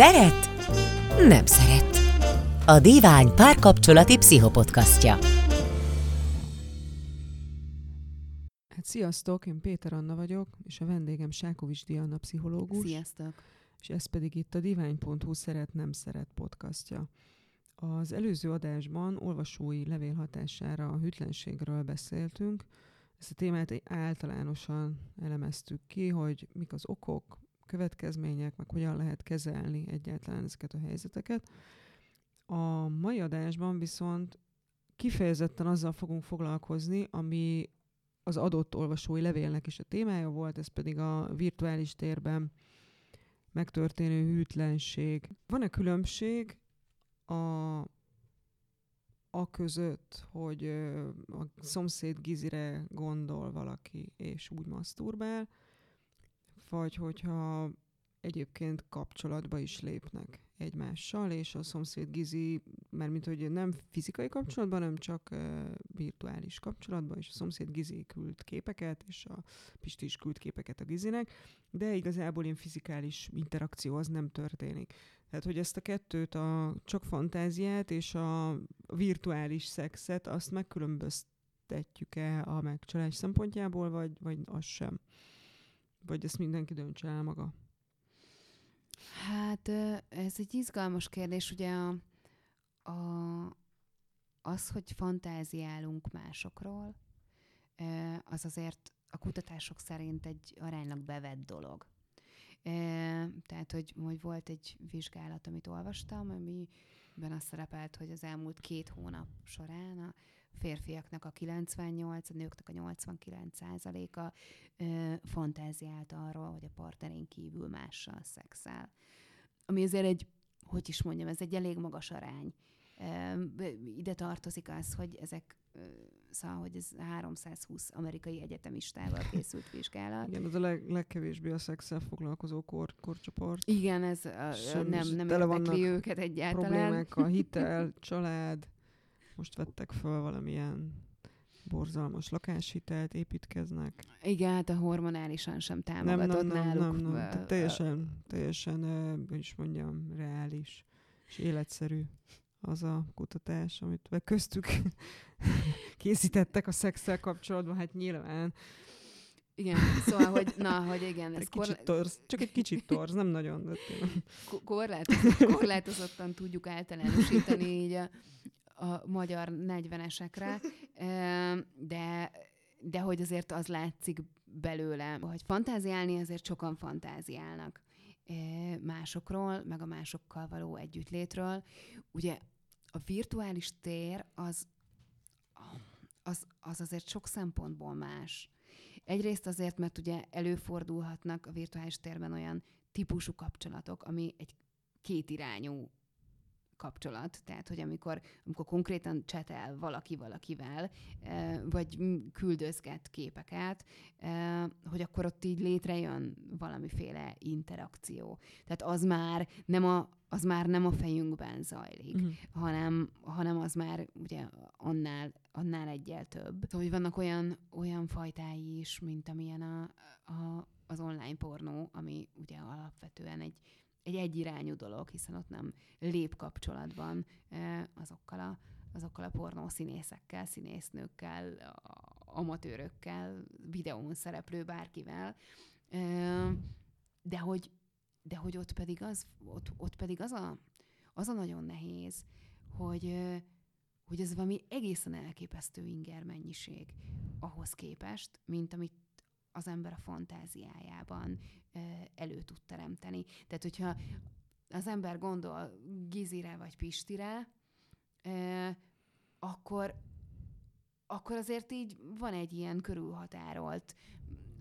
Szeret? Nem szeret. A Divány párkapcsolati pszichopodcastja. Hát sziasztok, én Péter Anna vagyok, és a vendégem Sákovics Diana pszichológus. Sziasztok! És ez pedig itt a divány.hu szeret nem szeret podcastja. Az előző adásban olvasói levél hatására a hűtlenségről beszéltünk. Ezt a témát általánosan elemeztük ki, hogy mik az okok, következmények, meg hogyan lehet kezelni egyáltalán ezeket a helyzeteket. A mai adásban viszont kifejezetten azzal fogunk foglalkozni, ami az adott olvasói levélnek is a témája volt, ez pedig a virtuális térben megtörténő hűtlenség. Van-e különbség a, a között, hogy a szomszéd gizire gondol valaki, és úgy maszturbál, vagy hogyha egyébként kapcsolatba is lépnek egymással, és a szomszéd Gizi, mert mint hogy nem fizikai kapcsolatban, nem csak uh, virtuális kapcsolatban, és a szomszéd Gizi küld képeket, és a Pisti is küld képeket a Gizinek, de igazából ilyen fizikális interakció az nem történik. Tehát, hogy ezt a kettőt, a csak fantáziát és a virtuális szexet, azt megkülönböztetjük-e a megcsalás szempontjából, vagy, vagy az sem? Vagy ezt mindenki döntse el maga? Hát ez egy izgalmas kérdés, ugye a, a, az, hogy fantáziálunk másokról, az azért a kutatások szerint egy aránylag bevett dolog. Tehát, hogy, hogy volt egy vizsgálat, amit olvastam, amiben az szerepelt, hogy az elmúlt két hónap során a férfiaknak a 98, a nőknek a 89 százaléka fantáziált arról, hogy a partnerén kívül mással szexel. Ami azért egy, hogy is mondjam, ez egy elég magas arány. Ide tartozik az, hogy ezek szóval, hogy ez 320 amerikai egyetemistával készült vizsgálat. Igen, ez a leg, legkevésbé a szexel foglalkozó kor, korcsoport. Igen, ez a, nem, nem érdekli őket egyáltalán. Problémák a hitel, család, most vettek föl valamilyen borzalmas lakáshitelt, építkeznek. Igen, hát a hormonálisan sem támogatott nem, nem, náluk. Nem, nem, nem. Tehát teljesen, teljesen, hogy is mondjam, reális és életszerű az a kutatás, amit köztük készítettek a szexel kapcsolatban, hát nyilván. Igen, szóval, hogy na, hogy igen. Ez kicsit torz, csak egy kicsit torz, nem nagyon. De korlátozott, korlátozottan tudjuk általánosítani így a, a magyar 40-esekre, de, de hogy azért az látszik belőle, hogy fantáziálni azért sokan fantáziálnak másokról, meg a másokkal való együttlétről. Ugye a virtuális tér az, az, az azért sok szempontból más. Egyrészt azért, mert ugye előfordulhatnak a virtuális térben olyan típusú kapcsolatok, ami egy kétirányú kapcsolat, tehát hogy amikor, amikor konkrétan csetel valaki valakivel, vagy küldözget képeket, hogy akkor ott így létrejön valamiféle interakció. Tehát az már nem a, az már nem a fejünkben zajlik, uh-huh. hanem, hanem az már ugye annál, annál egyel több. Szóval, hogy vannak olyan, olyan fajtái is, mint amilyen a, a, az online pornó, ami ugye alapvetően egy egy egyirányú dolog, hiszen ott nem lép kapcsolatban azokkal a, azokkal a pornó színészekkel, színésznőkkel, amatőrökkel, videón szereplő bárkivel, de hogy, de hogy ott pedig az, ott, ott pedig az a, az a nagyon nehéz, hogy, hogy ez valami egészen elképesztő inger mennyiség ahhoz képest, mint amit az ember a fantáziájában elő tud teremteni. Tehát, hogyha az ember gondol Gizire vagy Pistire, akkor, akkor azért így van egy ilyen körülhatárolt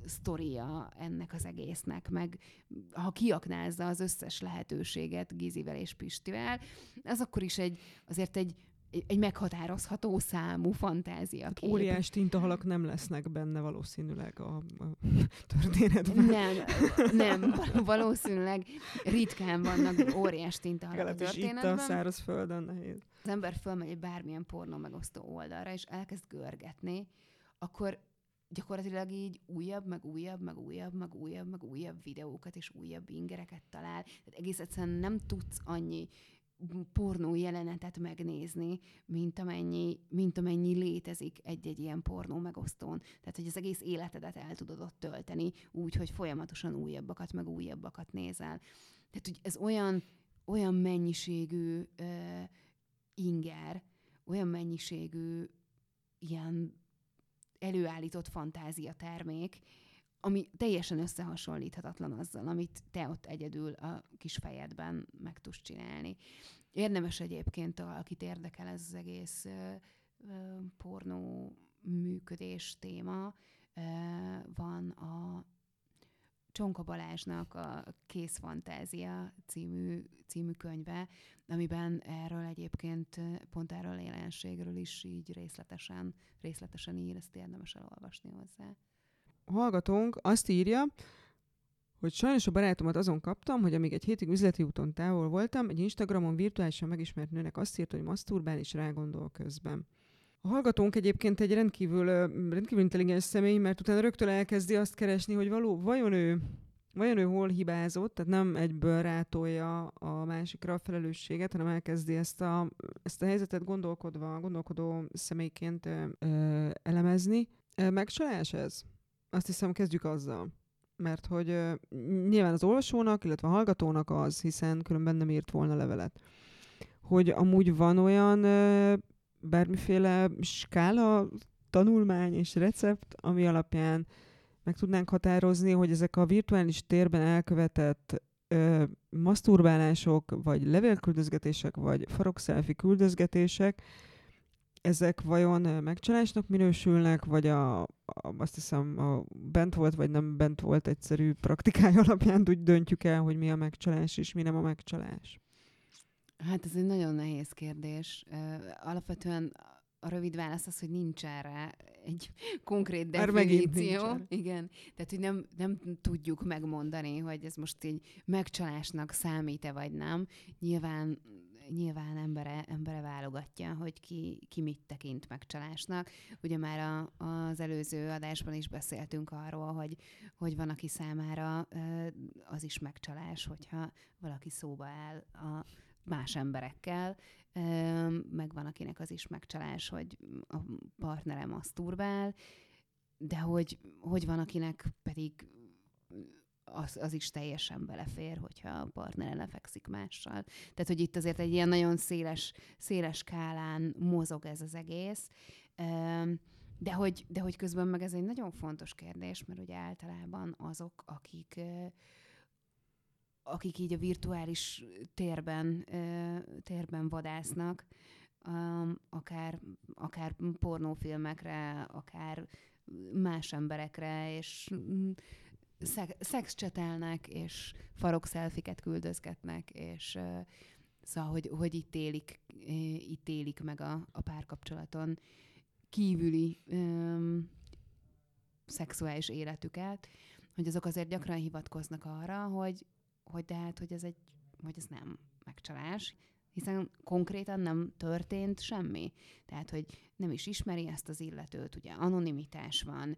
sztoria ennek az egésznek, meg ha kiaknázza az összes lehetőséget Gizivel és Pistivel, az akkor is egy, azért egy egy meghatározható számú fantázia hát kép. Óriás tintahalak nem lesznek benne valószínűleg a, a történetben. Nem, nem, valószínűleg ritkán vannak óriás tintahalak a történetben. itt a szárazföldön nehéz. Az ember fölmegy egy bármilyen pornó megosztó oldalra, és elkezd görgetni, akkor gyakorlatilag így újabb, meg újabb, meg újabb, meg újabb, meg újabb videókat és újabb ingereket talál. Tehát egész egyszerűen nem tudsz annyi pornó jelenetet megnézni, mint amennyi, mint amennyi létezik egy-egy ilyen pornó megosztón. Tehát, hogy az egész életedet el tudod ott tölteni, úgy, hogy folyamatosan újabbakat, meg újabbakat nézel. Tehát, hogy ez olyan, olyan mennyiségű uh, inger, olyan mennyiségű ilyen előállított fantázia termék, ami teljesen összehasonlíthatatlan azzal, amit te ott egyedül a kis fejedben meg tudsz csinálni. Érdemes egyébként, akit érdekel ez az egész pornó működés téma, van a Csonka Balázsnak a Kész Fantázia című, című könyve, amiben erről egyébként pont erről a jelenségről is így részletesen, részletesen ír, ezt érdemes elolvasni hozzá. Hallgatónk azt írja, hogy sajnos a barátomat azon kaptam, hogy amíg egy hétig üzleti úton távol voltam, egy Instagramon virtuálisan megismert nőnek azt írta, hogy maszturbál és rágondol közben. A hallgatónk egyébként egy rendkívül, rendkívül intelligens személy, mert utána rögtön elkezdi azt keresni, hogy való, vajon ő, vajon ő hol hibázott, tehát nem egyből rátolja a másikra a felelősséget, hanem elkezdi ezt a, ezt a helyzetet gondolkodva, gondolkodó személyként ö, elemezni. Megcsalás ez? Azt hiszem, kezdjük azzal. Mert hogy ö, nyilván az olvasónak, illetve a hallgatónak az, hiszen különben nem írt volna levelet, hogy amúgy van olyan ö, bármiféle skála, tanulmány és recept, ami alapján meg tudnánk határozni, hogy ezek a virtuális térben elkövetett ö, maszturbálások, vagy levélküldözgetések, vagy farokszelfi küldözgetések, ezek vajon megcsalásnak minősülnek, vagy a, a, azt hiszem a bent volt, vagy nem bent volt egyszerű praktikája alapján úgy döntjük el, hogy mi a megcsalás és mi nem a megcsalás? Hát ez egy nagyon nehéz kérdés. Alapvetően a rövid válasz az, hogy nincs erre egy konkrét definíció. Igen. Tehát, hogy nem, nem tudjuk megmondani, hogy ez most így megcsalásnak számít-e vagy nem. Nyilván nyilván embere, embere válogatja, hogy ki, ki mit tekint megcsalásnak. Ugye már a, az előző adásban is beszéltünk arról, hogy, hogy van, aki számára az is megcsalás, hogyha valaki szóba áll a más emberekkel, meg van, akinek az is megcsalás, hogy a partnere maszturbál, de hogy, hogy van, akinek pedig az, az is teljesen belefér, hogyha a partnere lefekszik mással. Tehát, hogy itt azért egy ilyen nagyon széles, széles skálán mozog ez az egész. De hogy, de hogy közben meg ez egy nagyon fontos kérdés, mert ugye általában azok, akik akik így a virtuális térben, térben vadásznak, akár, akár pornófilmekre, akár más emberekre, és mm, szexcsetelnek, és farokszelfiket küldözgetnek, és szóval, hogy, hogy itt, élik, itt élik meg a, a párkapcsolaton kívüli um, szexuális életüket, hogy azok azért gyakran hivatkoznak arra, hogy hogy de hát, hogy ez egy, hogy ez nem megcsalás, hiszen konkrétan nem történt semmi. Tehát, hogy nem is ismeri ezt az illetőt, ugye anonimitás van,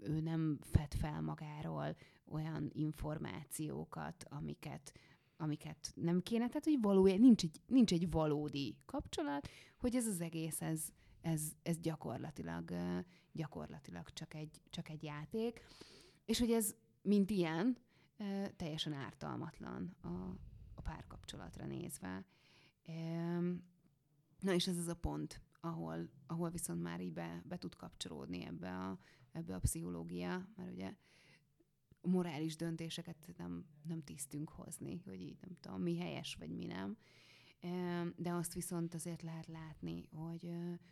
ő nem fed fel magáról olyan információkat, amiket, amiket nem kéne, tehát, hogy valójában nincs egy, nincs egy valódi kapcsolat, hogy ez az egész, ez, ez, ez gyakorlatilag, gyakorlatilag csak egy, csak egy játék, és hogy ez, mint ilyen, teljesen ártalmatlan a, a párkapcsolatra nézve. Na és ez az a pont, ahol, ahol viszont már így be, be tud kapcsolódni ebbe a, ebbe a pszichológia, mert ugye morális döntéseket nem, nem tisztünk hozni, hogy így nem tudom, mi helyes, vagy mi nem. De azt viszont azért lehet látni, hogy,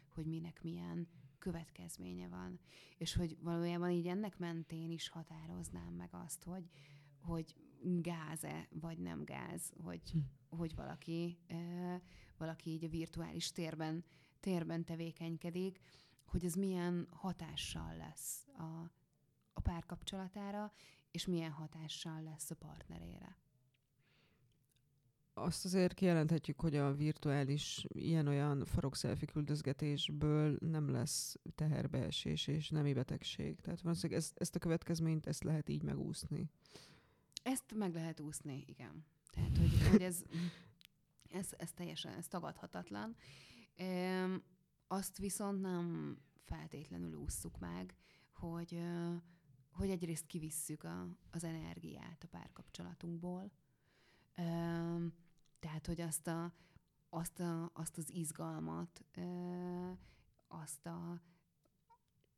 hogy minek milyen következménye van. És hogy valójában így ennek mentén is határoznám meg azt, hogy, hogy gáz-e, vagy nem gáz, hogy, hm. hogy valaki, valaki így a virtuális térben, térben tevékenykedik, hogy ez milyen hatással lesz a, a párkapcsolatára, és milyen hatással lesz a partnerére. azt azért kijelenthetjük, hogy a virtuális ilyen-olyan farok küldözgetésből nem lesz teherbeesés és nemi betegség. Tehát valószínűleg ezt, ezt a következményt ezt lehet így megúszni. Ezt meg lehet úszni, igen. Tehát, hogy, hogy ez, ez, ez teljesen ez tagadhatatlan. Üm, azt viszont nem feltétlenül ússzuk meg, hogy, hogy egyrészt kivisszük a, az energiát a párkapcsolatunkból, üm, tehát, hogy azt, a, azt, a, azt az izgalmat, azt a,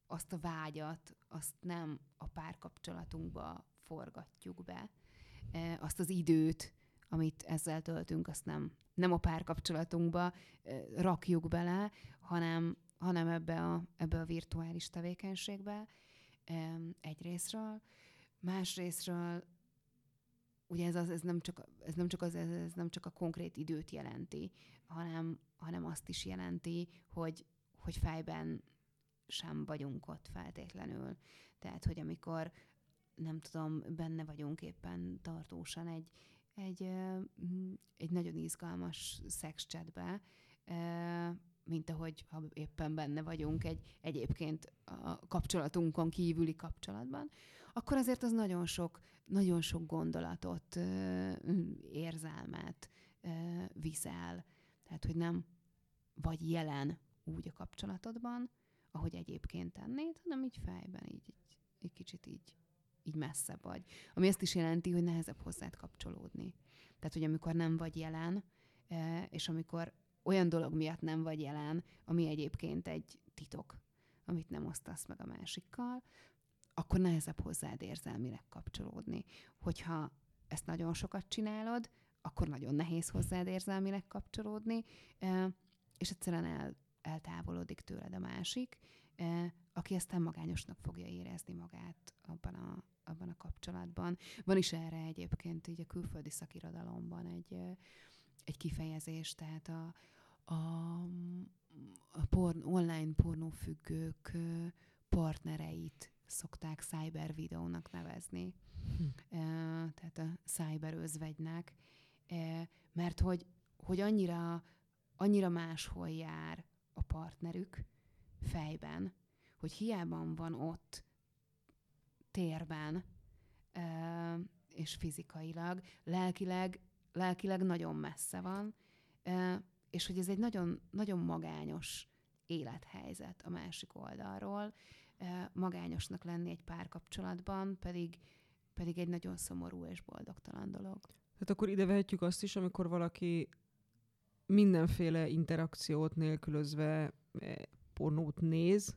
azt a vágyat, azt nem a párkapcsolatunkba forgatjuk be. Azt az időt, amit ezzel töltünk, azt nem, nem a párkapcsolatunkba rakjuk bele, hanem, hanem ebbe, a, ebbe a virtuális tevékenységbe egyrésztről. Másrésztről ugye ez, az, ez, nem csak, ez, nem csak az, ez nem csak a konkrét időt jelenti, hanem, hanem azt is jelenti, hogy, hogy fejben sem vagyunk ott feltétlenül. Tehát, hogy amikor nem tudom, benne vagyunk éppen tartósan egy, egy, egy nagyon izgalmas szexcsetbe, mint ahogy ha éppen benne vagyunk egy egyébként a kapcsolatunkon kívüli kapcsolatban, akkor azért az nagyon sok, nagyon sok gondolatot, érzelmet viszel. Tehát, hogy nem vagy jelen úgy a kapcsolatodban, ahogy egyébként tennéd, hanem így fejben, így, így egy kicsit így, így messze vagy. Ami azt is jelenti, hogy nehezebb hozzád kapcsolódni. Tehát, hogy amikor nem vagy jelen, és amikor olyan dolog miatt nem vagy jelen, ami egyébként egy titok, amit nem osztasz meg a másikkal, akkor nehezebb hozzád érzelmileg kapcsolódni. Hogyha ezt nagyon sokat csinálod, akkor nagyon nehéz hozzád érzelmileg kapcsolódni, és egyszerűen el, eltávolodik tőled a másik, aki aztán magányosnak fogja érezni magát abban a, abban a kapcsolatban. Van is erre egyébként így a külföldi szakirodalomban egy, egy kifejezés, tehát a, a, a porn, online pornófüggők partnereit szokták cyber videónak nevezni. Hm. Tehát a cyber özvegynek. Mert hogy, hogy annyira, annyira máshol jár a partnerük fejben, hogy hiába van ott térben és fizikailag, lelkileg, lelkileg nagyon messze van, és hogy ez egy nagyon, nagyon magányos élethelyzet a másik oldalról, magányosnak lenni egy párkapcsolatban, pedig, pedig egy nagyon szomorú és boldogtalan dolog. Tehát akkor ide vehetjük azt is, amikor valaki mindenféle interakciót nélkülözve e, pornót néz,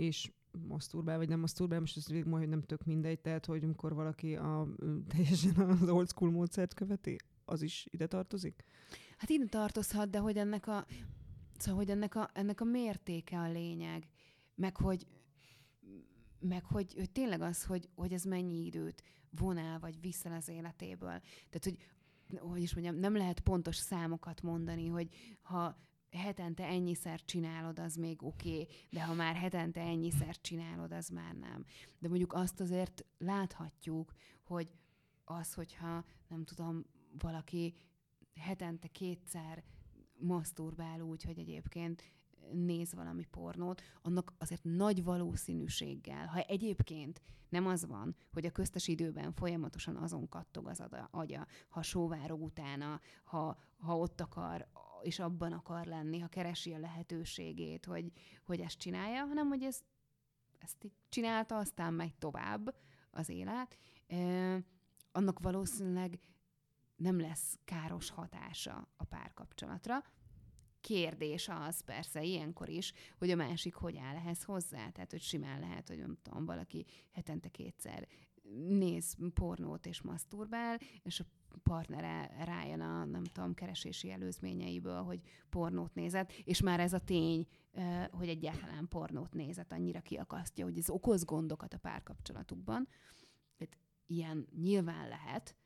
és maszturbál, vagy nem maszturbál, most ez majd nem tök mindegy, tehát hogy amikor valaki a, teljesen az old school módszert követi, az is ide tartozik? Hát ide tartozhat, de hogy ennek a, szóval, hogy ennek a, ennek a mértéke a lényeg, meg hogy, meg hogy, hogy tényleg az, hogy, hogy ez mennyi időt von el, vagy vissza az életéből. Tehát, hogy hogy is mondjam, nem lehet pontos számokat mondani, hogy ha hetente ennyiszer csinálod, az még oké, okay, de ha már hetente ennyiszer csinálod, az már nem. De mondjuk azt azért láthatjuk, hogy az, hogyha nem tudom, valaki hetente kétszer maszturbál úgy, hogy egyébként néz valami pornót, annak azért nagy valószínűséggel, ha egyébként nem az van, hogy a köztes időben folyamatosan azon kattog az agya, ha sóvárog utána, ha, ha ott akar, és abban akar lenni, ha keresi a lehetőségét, hogy, hogy ezt csinálja, hanem hogy ez, ezt így csinálta, aztán megy tovább az élet, annak valószínűleg nem lesz káros hatása a párkapcsolatra. Kérdés az persze ilyenkor is, hogy a másik hogy áll ehhez hozzá. Tehát, hogy simán lehet, hogy nem tudom, valaki hetente kétszer néz pornót és maszturbál, és a partnere rájön a, nem tudom, keresési előzményeiből, hogy pornót nézett, és már ez a tény, hogy egyáltalán pornót nézett, annyira kiakasztja, hogy ez okoz gondokat a párkapcsolatukban. Tehát ilyen nyilván lehet,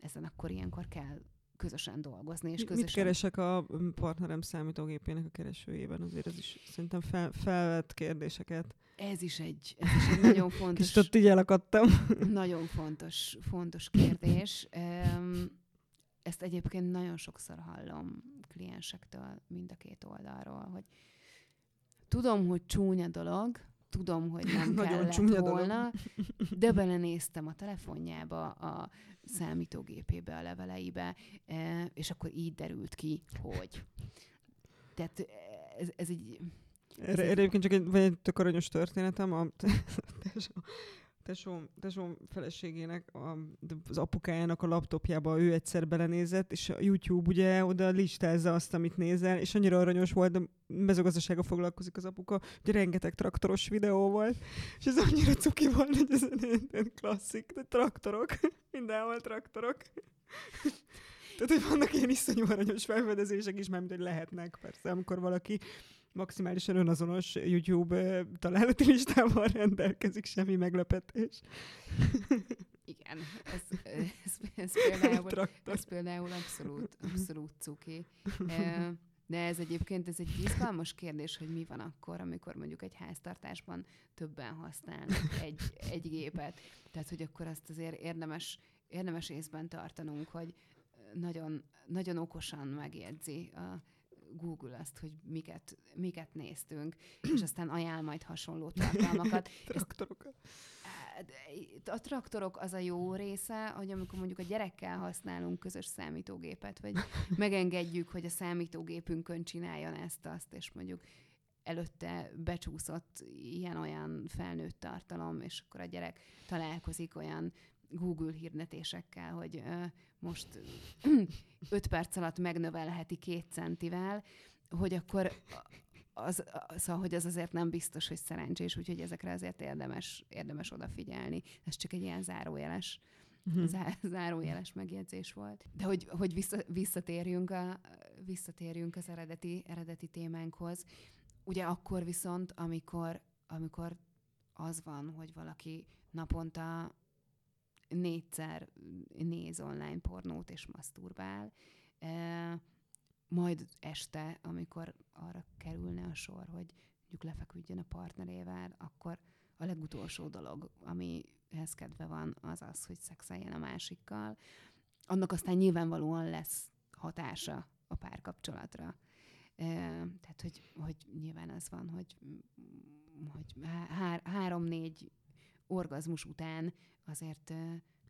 ezen akkor ilyenkor kell közösen dolgozni. És közösen... Mit keresek a partnerem számítógépének a keresőjében? Azért ez is szerintem fel, felvett kérdéseket. Ez is egy, ez is egy nagyon fontos... Kicsit ott így elakadtam. nagyon fontos, fontos kérdés. Ezt egyébként nagyon sokszor hallom kliensektől mind a két oldalról, hogy tudom, hogy csúnya dolog, tudom, hogy nem Nagyon kellett csúnya volna, de belenéztem a telefonjába, a számítógépébe, a leveleibe, eh, és akkor így derült ki, hogy. Tehát eh, ez, ez egy... Erre, erre egyébként csak egy, vagy egy tök aranyos történetem. A tesó, tesó, tesó feleségének, a, az apukájának a laptopjába ő egyszer belenézett, és a YouTube ugye oda listázza azt, amit nézel, és annyira aranyos volt, de mezőgazdasága foglalkozik az apuka, hogy rengeteg traktoros videó volt, és ez annyira cuki volt, hogy ez egy klasszik, de traktorok, mindenhol traktorok. Tehát, hogy vannak ilyen iszonyú aranyos felfedezések is, mert hogy lehetnek persze, amikor valaki maximálisan önazonos YouTube találati listával rendelkezik, semmi meglepetés. Igen, ez, ez, ez, például, ez például abszolút, abszolút cuki. De ez egyébként ez egy izgalmas kérdés, hogy mi van akkor, amikor mondjuk egy háztartásban többen használnak egy, egy gépet. Tehát, hogy akkor azt azért érdemes, érdemes észben tartanunk, hogy nagyon, nagyon okosan megjegyzi a Google azt, hogy miket, miket néztünk, és aztán ajánl majd hasonló tartalmakat. Traktorokat. A traktorok az a jó része, hogy amikor mondjuk a gyerekkel használunk közös számítógépet, vagy megengedjük, hogy a számítógépünkön csináljon ezt-azt, és mondjuk előtte becsúszott ilyen-olyan felnőtt tartalom, és akkor a gyerek találkozik olyan Google hirdetésekkel, hogy uh, most 5 perc alatt megnövelheti két centivel, hogy akkor az, szóval, hogy az azért nem biztos, hogy szerencsés, úgyhogy ezekre azért érdemes, érdemes odafigyelni. Ez csak egy ilyen zárójeles, uh-huh. zá, zárójeles megjegyzés volt. De hogy, hogy vissza, visszatérjünk, a, visszatérjünk az eredeti, eredeti témánkhoz. Ugye akkor viszont, amikor, amikor az van, hogy valaki naponta négyszer néz online pornót és maszturbál, majd este, amikor arra kerülne a sor, hogy mondjuk lefeküdjön a partnerével, akkor a legutolsó dolog, amihez kedve van, az az, hogy szexeljen a másikkal. Annak aztán nyilvánvalóan lesz hatása a párkapcsolatra. Tehát, hogy, hogy nyilván az van, hogy, hogy há- három-négy orgazmus után azért,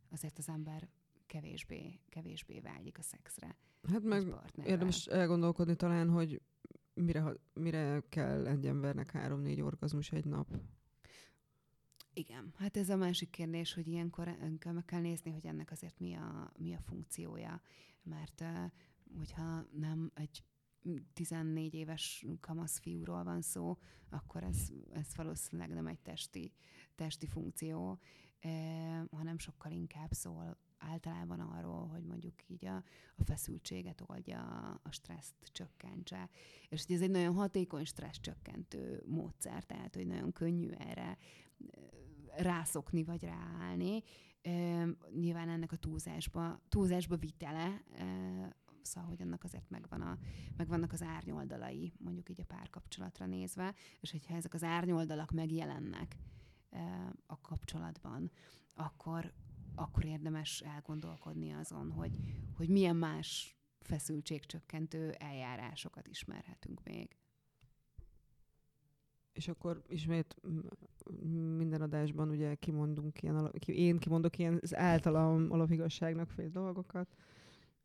azért az ember kevésbé, kevésbé vágyik a szexre. Hát meg érdemes elgondolkodni talán, hogy mire, mire kell egy embernek három-négy orgazmus egy nap. Igen, hát ez a másik kérdés, hogy ilyenkor meg kell nézni, hogy ennek azért mi a, mi a funkciója. Mert hogyha nem egy 14 éves kamasz fiúról van szó, akkor ez, ez valószínűleg nem egy testi, testi funkció, eh, hanem sokkal inkább szól általában arról, hogy mondjuk így a, a feszültséget oldja, a stresszt csökkentse. És hogy ez egy nagyon hatékony stressz csökkentő módszer, tehát hogy nagyon könnyű erre rászokni vagy ráállni. E, nyilván ennek a túlzásba, túlzásba vitele, szóval, hogy annak azért megvan a, megvannak az árnyoldalai, mondjuk így a párkapcsolatra nézve, és hogyha ezek az árnyoldalak megjelennek a kapcsolatban, akkor, akkor érdemes elgondolkodni azon, hogy, hogy milyen más feszültségcsökkentő eljárásokat ismerhetünk még. És akkor ismét minden adásban ugye kimondunk ilyen, én kimondok ilyen az általam alapigazságnak fél dolgokat,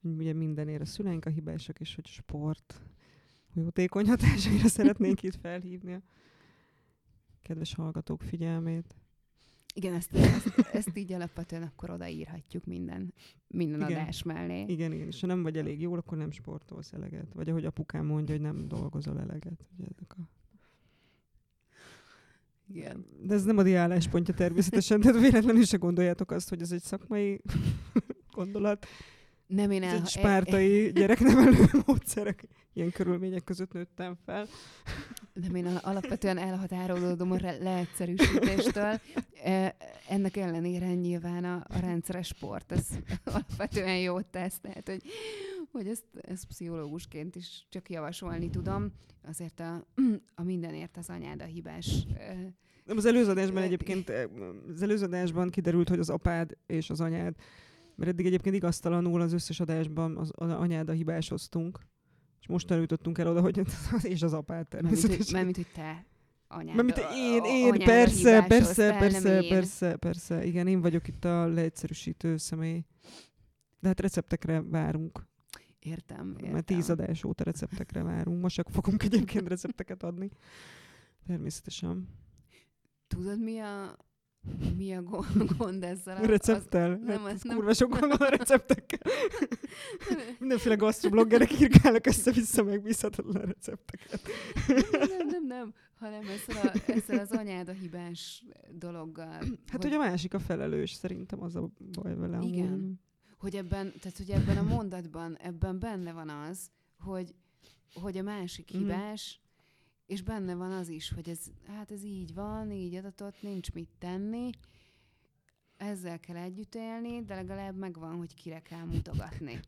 ugye mindenért a szüleink a hibásak, és hogy sport jótékony hatásaira szeretnénk itt felhívni a kedves hallgatók figyelmét. Igen, ezt, ezt, ezt így alapvetően akkor odaírhatjuk minden, minden igen. adás mellé. Igen, igen, és ha nem vagy elég jól, akkor nem sportolsz eleget. Vagy ahogy apukám mondja, hogy nem dolgozol eleget. Ugye ezek a... Igen. De ez nem a diáláspontja természetesen, tehát véletlenül se gondoljátok azt, hogy ez egy szakmai gondolat. Nem én el... Ez egy spártai gyereknevelő módszerek. Ilyen körülmények között nőttem fel. Nem én alapvetően elhatárolódom a leegyszerűsítéstől. E, ennek ellenére nyilván a, a rendszeres sport az alapvetően jót tesz, tehát hogy, hogy ezt, ezt pszichológusként is csak javasolni tudom. Azért a, a mindenért az anyád a hibás nem, az előző adásban egyébként, az előző adásban kiderült, hogy az apád és az anyád Mert eddig egyébként igaztalanul az összes adásban az, az anyád a hibásoztunk, és most jutottunk el oda, hogy és az apát Mármint, hogy, természetesen. mármint, hogy te anyád. Mert mint én, én, persze, persze, persze, persze, persze, igen, én vagyok itt a leegyszerűsítő személy. De hát receptekre várunk, Értem, értem. mert tíz adás óta receptekre várunk. Most csak fogunk egyébként recepteket adni. Természetesen. Tudod, mi a, mi a gond, ezzel? a- Recepttel? nem, Hát az ez nem- kurva sok gond van a receptekkel. Mindenféle gasztrobloggerek írkálnak össze-vissza megbízhatatlan recepteket. nem, nem, nem, nem, hanem ezzel, a, ezzel az anyád a hibás dologgal. Hát, hogy a másik a felelős, szerintem az a baj vele. amúgy. Igen. hogy ebben, tehát hogy ebben a mondatban, ebben benne van az, hogy, hogy a másik Mhm. hibás, és benne van az is, hogy ez, hát ez így van, így adatott, nincs mit tenni, ezzel kell együtt élni, de legalább megvan, hogy kire kell mutogatni.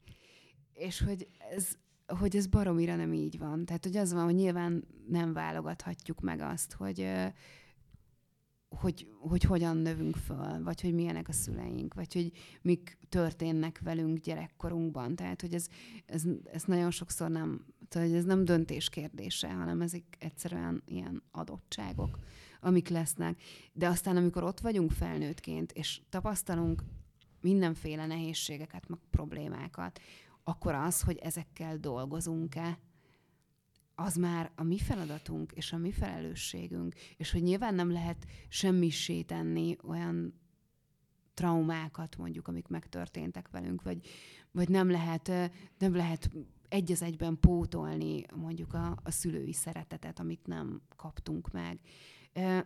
És hogy ez, hogy ez baromira nem így van. Tehát, hogy az van, hogy nyilván nem válogathatjuk meg azt, hogy, hogy, hogy hogyan növünk föl, vagy hogy milyenek a szüleink, vagy hogy mik történnek velünk gyerekkorunkban. Tehát, hogy ez, ez, ez nagyon sokszor nem, tehát hogy ez nem döntés kérdése, hanem ezek egyszerűen ilyen adottságok, amik lesznek. De aztán, amikor ott vagyunk felnőttként, és tapasztalunk mindenféle nehézségeket, meg problémákat, akkor az, hogy ezekkel dolgozunk-e, az már a mi feladatunk és a mi felelősségünk, és hogy nyilván nem lehet semmisé tenni olyan traumákat mondjuk, amik megtörténtek velünk, vagy, vagy nem lehet, nem lehet egy az egyben pótolni mondjuk a, a szülői szeretetet, amit nem kaptunk meg.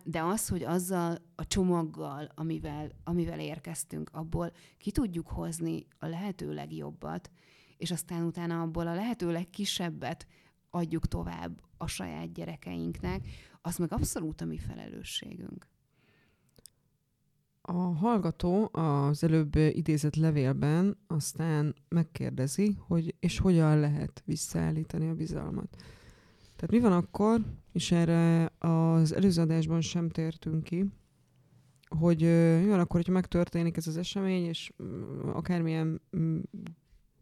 De az, hogy azzal a csomaggal, amivel, amivel érkeztünk, abból ki tudjuk hozni a lehető legjobbat, és aztán utána abból a lehető legkisebbet adjuk tovább a saját gyerekeinknek, az meg abszolút a mi felelősségünk. A hallgató az előbb idézett levélben aztán megkérdezi, hogy és hogyan lehet visszaállítani a bizalmat. Tehát mi van akkor, és erre az előző adásban sem tértünk ki, hogy mi van akkor, hogyha megtörténik ez az esemény, és mm, akármilyen mm,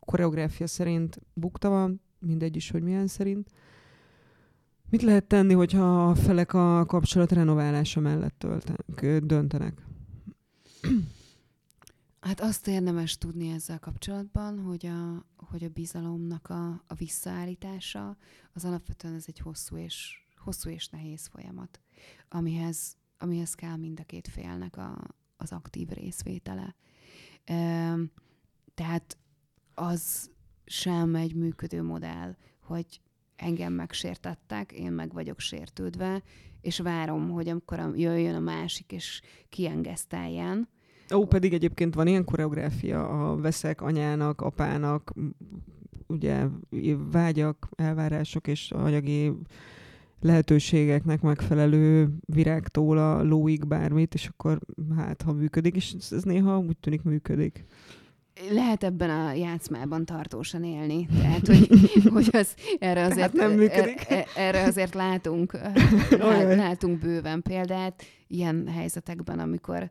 koreográfia szerint bukta van, mindegy is, hogy milyen szerint. Mit lehet tenni, hogyha a felek a kapcsolat renoválása mellett töltenek, döntenek? Hát azt érdemes tudni ezzel kapcsolatban, hogy a, hogy a bizalomnak a, a visszaállítása, az alapvetően ez egy hosszú és, hosszú és nehéz folyamat, amihez, amihez kell mind a két félnek a, az aktív részvétele. Üm, tehát az sem egy működő modell, hogy engem megsértettek, én meg vagyok sértődve, és várom, hogy amikor jöjjön a másik, és kiengeszteljen, Ó, pedig egyébként van ilyen koreográfia a veszek anyának, apának, ugye vágyak, elvárások és anyagi lehetőségeknek megfelelő virágtól a lóig bármit, és akkor hát, ha működik, és ez, néha úgy tűnik működik. lehet ebben a játszmában tartósan élni. Tehát, hogy, hogy az, erre, azért, nem működik. er- erre azért látunk, látunk bőven példát ilyen helyzetekben, amikor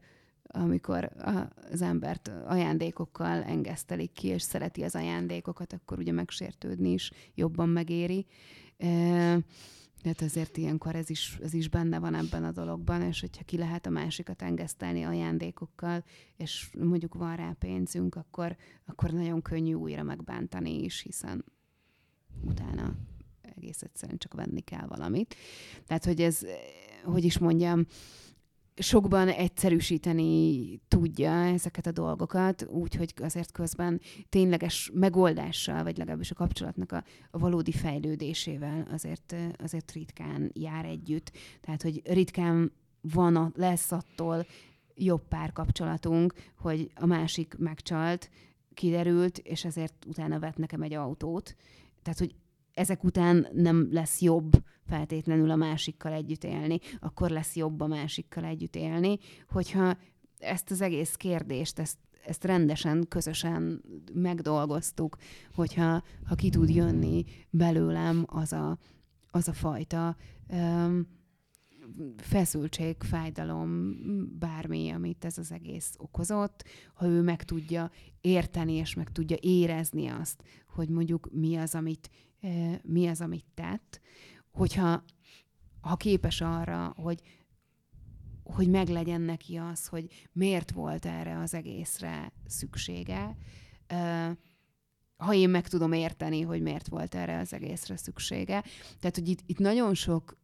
amikor az embert ajándékokkal engesztelik ki, és szereti az ajándékokat, akkor ugye megsértődni is jobban megéri. Tehát azért ilyenkor ez is, ez is benne van ebben a dologban, és hogyha ki lehet a másikat engesztelni ajándékokkal, és mondjuk van rá pénzünk, akkor, akkor nagyon könnyű újra megbántani is, hiszen utána egész egyszerűen csak venni kell valamit. Tehát, hogy ez, hogy is mondjam, sokban egyszerűsíteni tudja ezeket a dolgokat, úgyhogy azért közben tényleges megoldással, vagy legalábbis a kapcsolatnak a, valódi fejlődésével azért, azért ritkán jár együtt. Tehát, hogy ritkán van, a, lesz attól jobb párkapcsolatunk, hogy a másik megcsalt, kiderült, és ezért utána vett nekem egy autót. Tehát, hogy ezek után nem lesz jobb feltétlenül a másikkal együtt élni, akkor lesz jobb a másikkal együtt élni, hogyha ezt az egész kérdést, ezt, ezt rendesen, közösen megdolgoztuk, hogyha ha ki tud jönni belőlem az a, az a fajta um, feszültség, fájdalom, bármi, amit ez az egész okozott, ha ő meg tudja érteni, és meg tudja érezni azt, hogy mondjuk mi az, amit, mi az, amit tett, hogyha ha képes arra, hogy hogy meglegyen neki az, hogy miért volt erre az egészre szüksége, ha én meg tudom érteni, hogy miért volt erre az egészre szüksége. Tehát, hogy itt, itt nagyon sok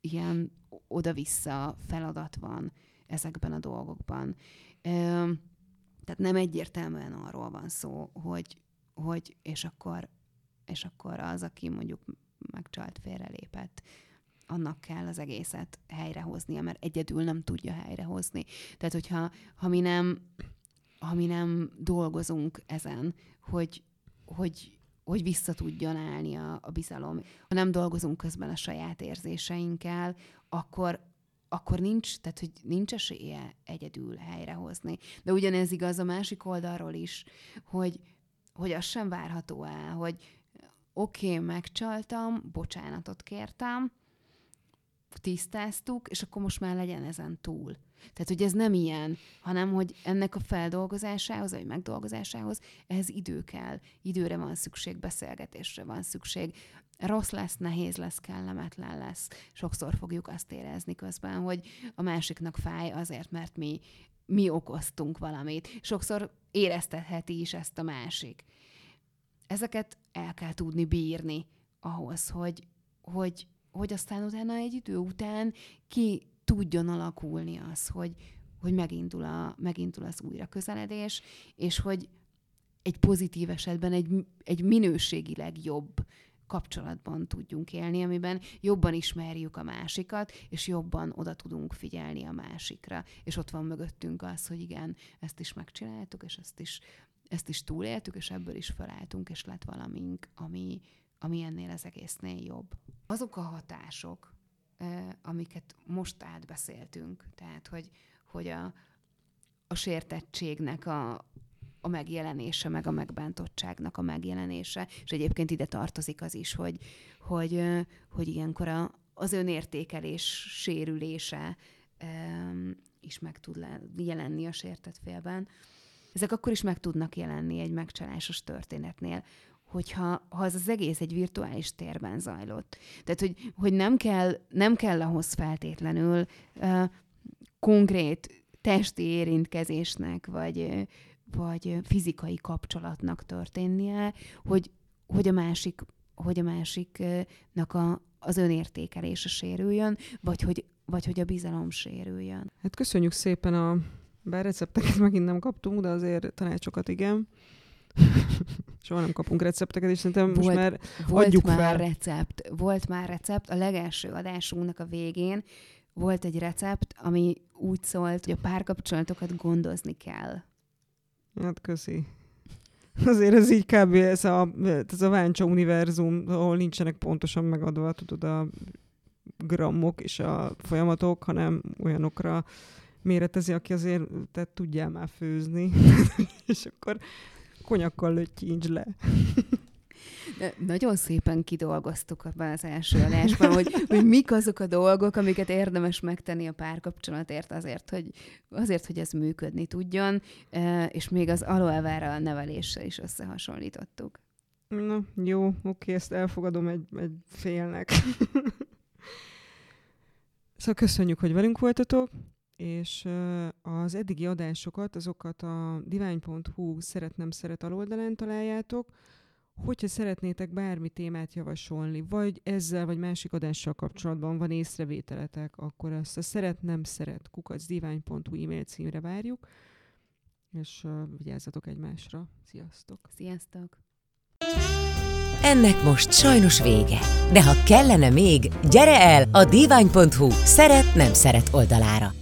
ilyen oda-vissza feladat van ezekben a dolgokban. Tehát nem egyértelműen arról van szó, hogy, hogy és akkor, és akkor az, aki mondjuk megcsalt, félrelépett, annak kell az egészet helyrehoznia, mert egyedül nem tudja helyrehozni. Tehát, hogyha ha mi nem, ha mi nem dolgozunk ezen, hogy, hogy, hogy vissza tudjon állni a, a bizalom, ha nem dolgozunk közben a saját érzéseinkkel, akkor, akkor nincs, tehát hogy nincs esélye egyedül helyrehozni. De ugyanez igaz a másik oldalról is, hogy, hogy az sem várható el, hogy oké, okay, megcsaltam, bocsánatot kértem, tisztáztuk, és akkor most már legyen ezen túl. Tehát, hogy ez nem ilyen, hanem, hogy ennek a feldolgozásához, vagy megdolgozásához ehhez idő kell. Időre van szükség, beszélgetésre van szükség. Rossz lesz, nehéz lesz, kellemetlen lesz. Sokszor fogjuk azt érezni közben, hogy a másiknak fáj azért, mert mi, mi okoztunk valamit. Sokszor éreztetheti is ezt a másik. Ezeket el kell tudni bírni ahhoz, hogy, hogy hogy aztán utána egy idő után ki tudjon alakulni az, hogy, hogy megindul, a, megindul az újra közeledés, és hogy egy pozitív esetben egy, egy minőségileg jobb kapcsolatban tudjunk élni, amiben jobban ismerjük a másikat, és jobban oda tudunk figyelni a másikra. És ott van mögöttünk az, hogy igen, ezt is megcsináltuk, és ezt is, ezt is túléltük, és ebből is felálltunk, és lett valamink, ami, ami ennél az egésznél jobb. Azok a hatások, amiket most átbeszéltünk, tehát hogy, hogy a, a sértettségnek a, a megjelenése, meg a megbántottságnak a megjelenése, és egyébként ide tartozik az is, hogy, hogy, hogy ilyenkor a, az önértékelés sérülése is meg tud jelenni a sértett félben. Ezek akkor is meg tudnak jelenni egy megcsalásos történetnél, hogyha ha az, az egész egy virtuális térben zajlott. Tehát, hogy, hogy nem, kell, nem kell ahhoz feltétlenül uh, konkrét testi érintkezésnek, vagy, vagy fizikai kapcsolatnak történnie, hogy, hogy a másik hogy a másiknak a, az önértékelése sérüljön, vagy hogy, vagy hogy a bizalom sérüljön. Hát köszönjük szépen a bár recepteket megint nem kaptunk, de azért tanácsokat igen. Soha nem kapunk recepteket, és szerintem volt, most már volt adjuk már fel. recept, volt már recept. A legelső adásunknak a végén volt egy recept, ami úgy szólt, hogy a párkapcsolatokat gondozni kell. Hát köszi. Azért ez így kb. ez a, ez a Váncsa univerzum, ahol nincsenek pontosan megadva, tudod, a grammok és a folyamatok, hanem olyanokra méretezi, aki azért te tudjál már főzni. és akkor konyakkal lötyincs le. De nagyon szépen kidolgoztuk abban az első adásban, hogy, hogy mik azok a dolgok, amiket érdemes megtenni a párkapcsolatért azért, hogy, azért, hogy ez működni tudjon, és még az aloe vera neveléssel is összehasonlítottuk. Na, jó, oké, ezt elfogadom egy, egy félnek. szóval köszönjük, hogy velünk voltatok és az eddigi adásokat, azokat a divány.hu szeretnem szeret aloldalán találjátok. Hogyha szeretnétek bármi témát javasolni, vagy ezzel, vagy másik adással kapcsolatban van észrevételetek, akkor ezt a szeretnem szeret kukacdivány.hu e-mail címre várjuk, és vigyázzatok egymásra. Sziasztok! Sziasztok! Ennek most sajnos vége. De ha kellene még, gyere el a divány.hu szeret-nem szeret oldalára.